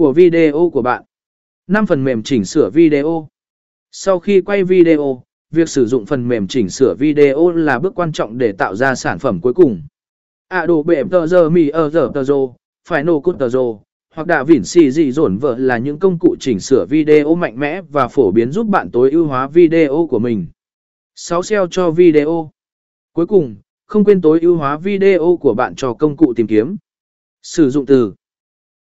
của video của bạn. 5 phần mềm chỉnh sửa video. Sau khi quay video, việc sử dụng phần mềm chỉnh sửa video là bước quan trọng để tạo ra sản phẩm cuối cùng. Adobe Premiere Pro, Final Cut Pro, hoặc đạ vỉn xì dị dồn vợ là những công cụ chỉnh sửa video mạnh mẽ và phổ biến giúp bạn tối ưu hóa video của mình. 6 SEO cho video. Cuối cùng, không quên tối ưu hóa video của bạn cho công cụ tìm kiếm. Sử dụng từ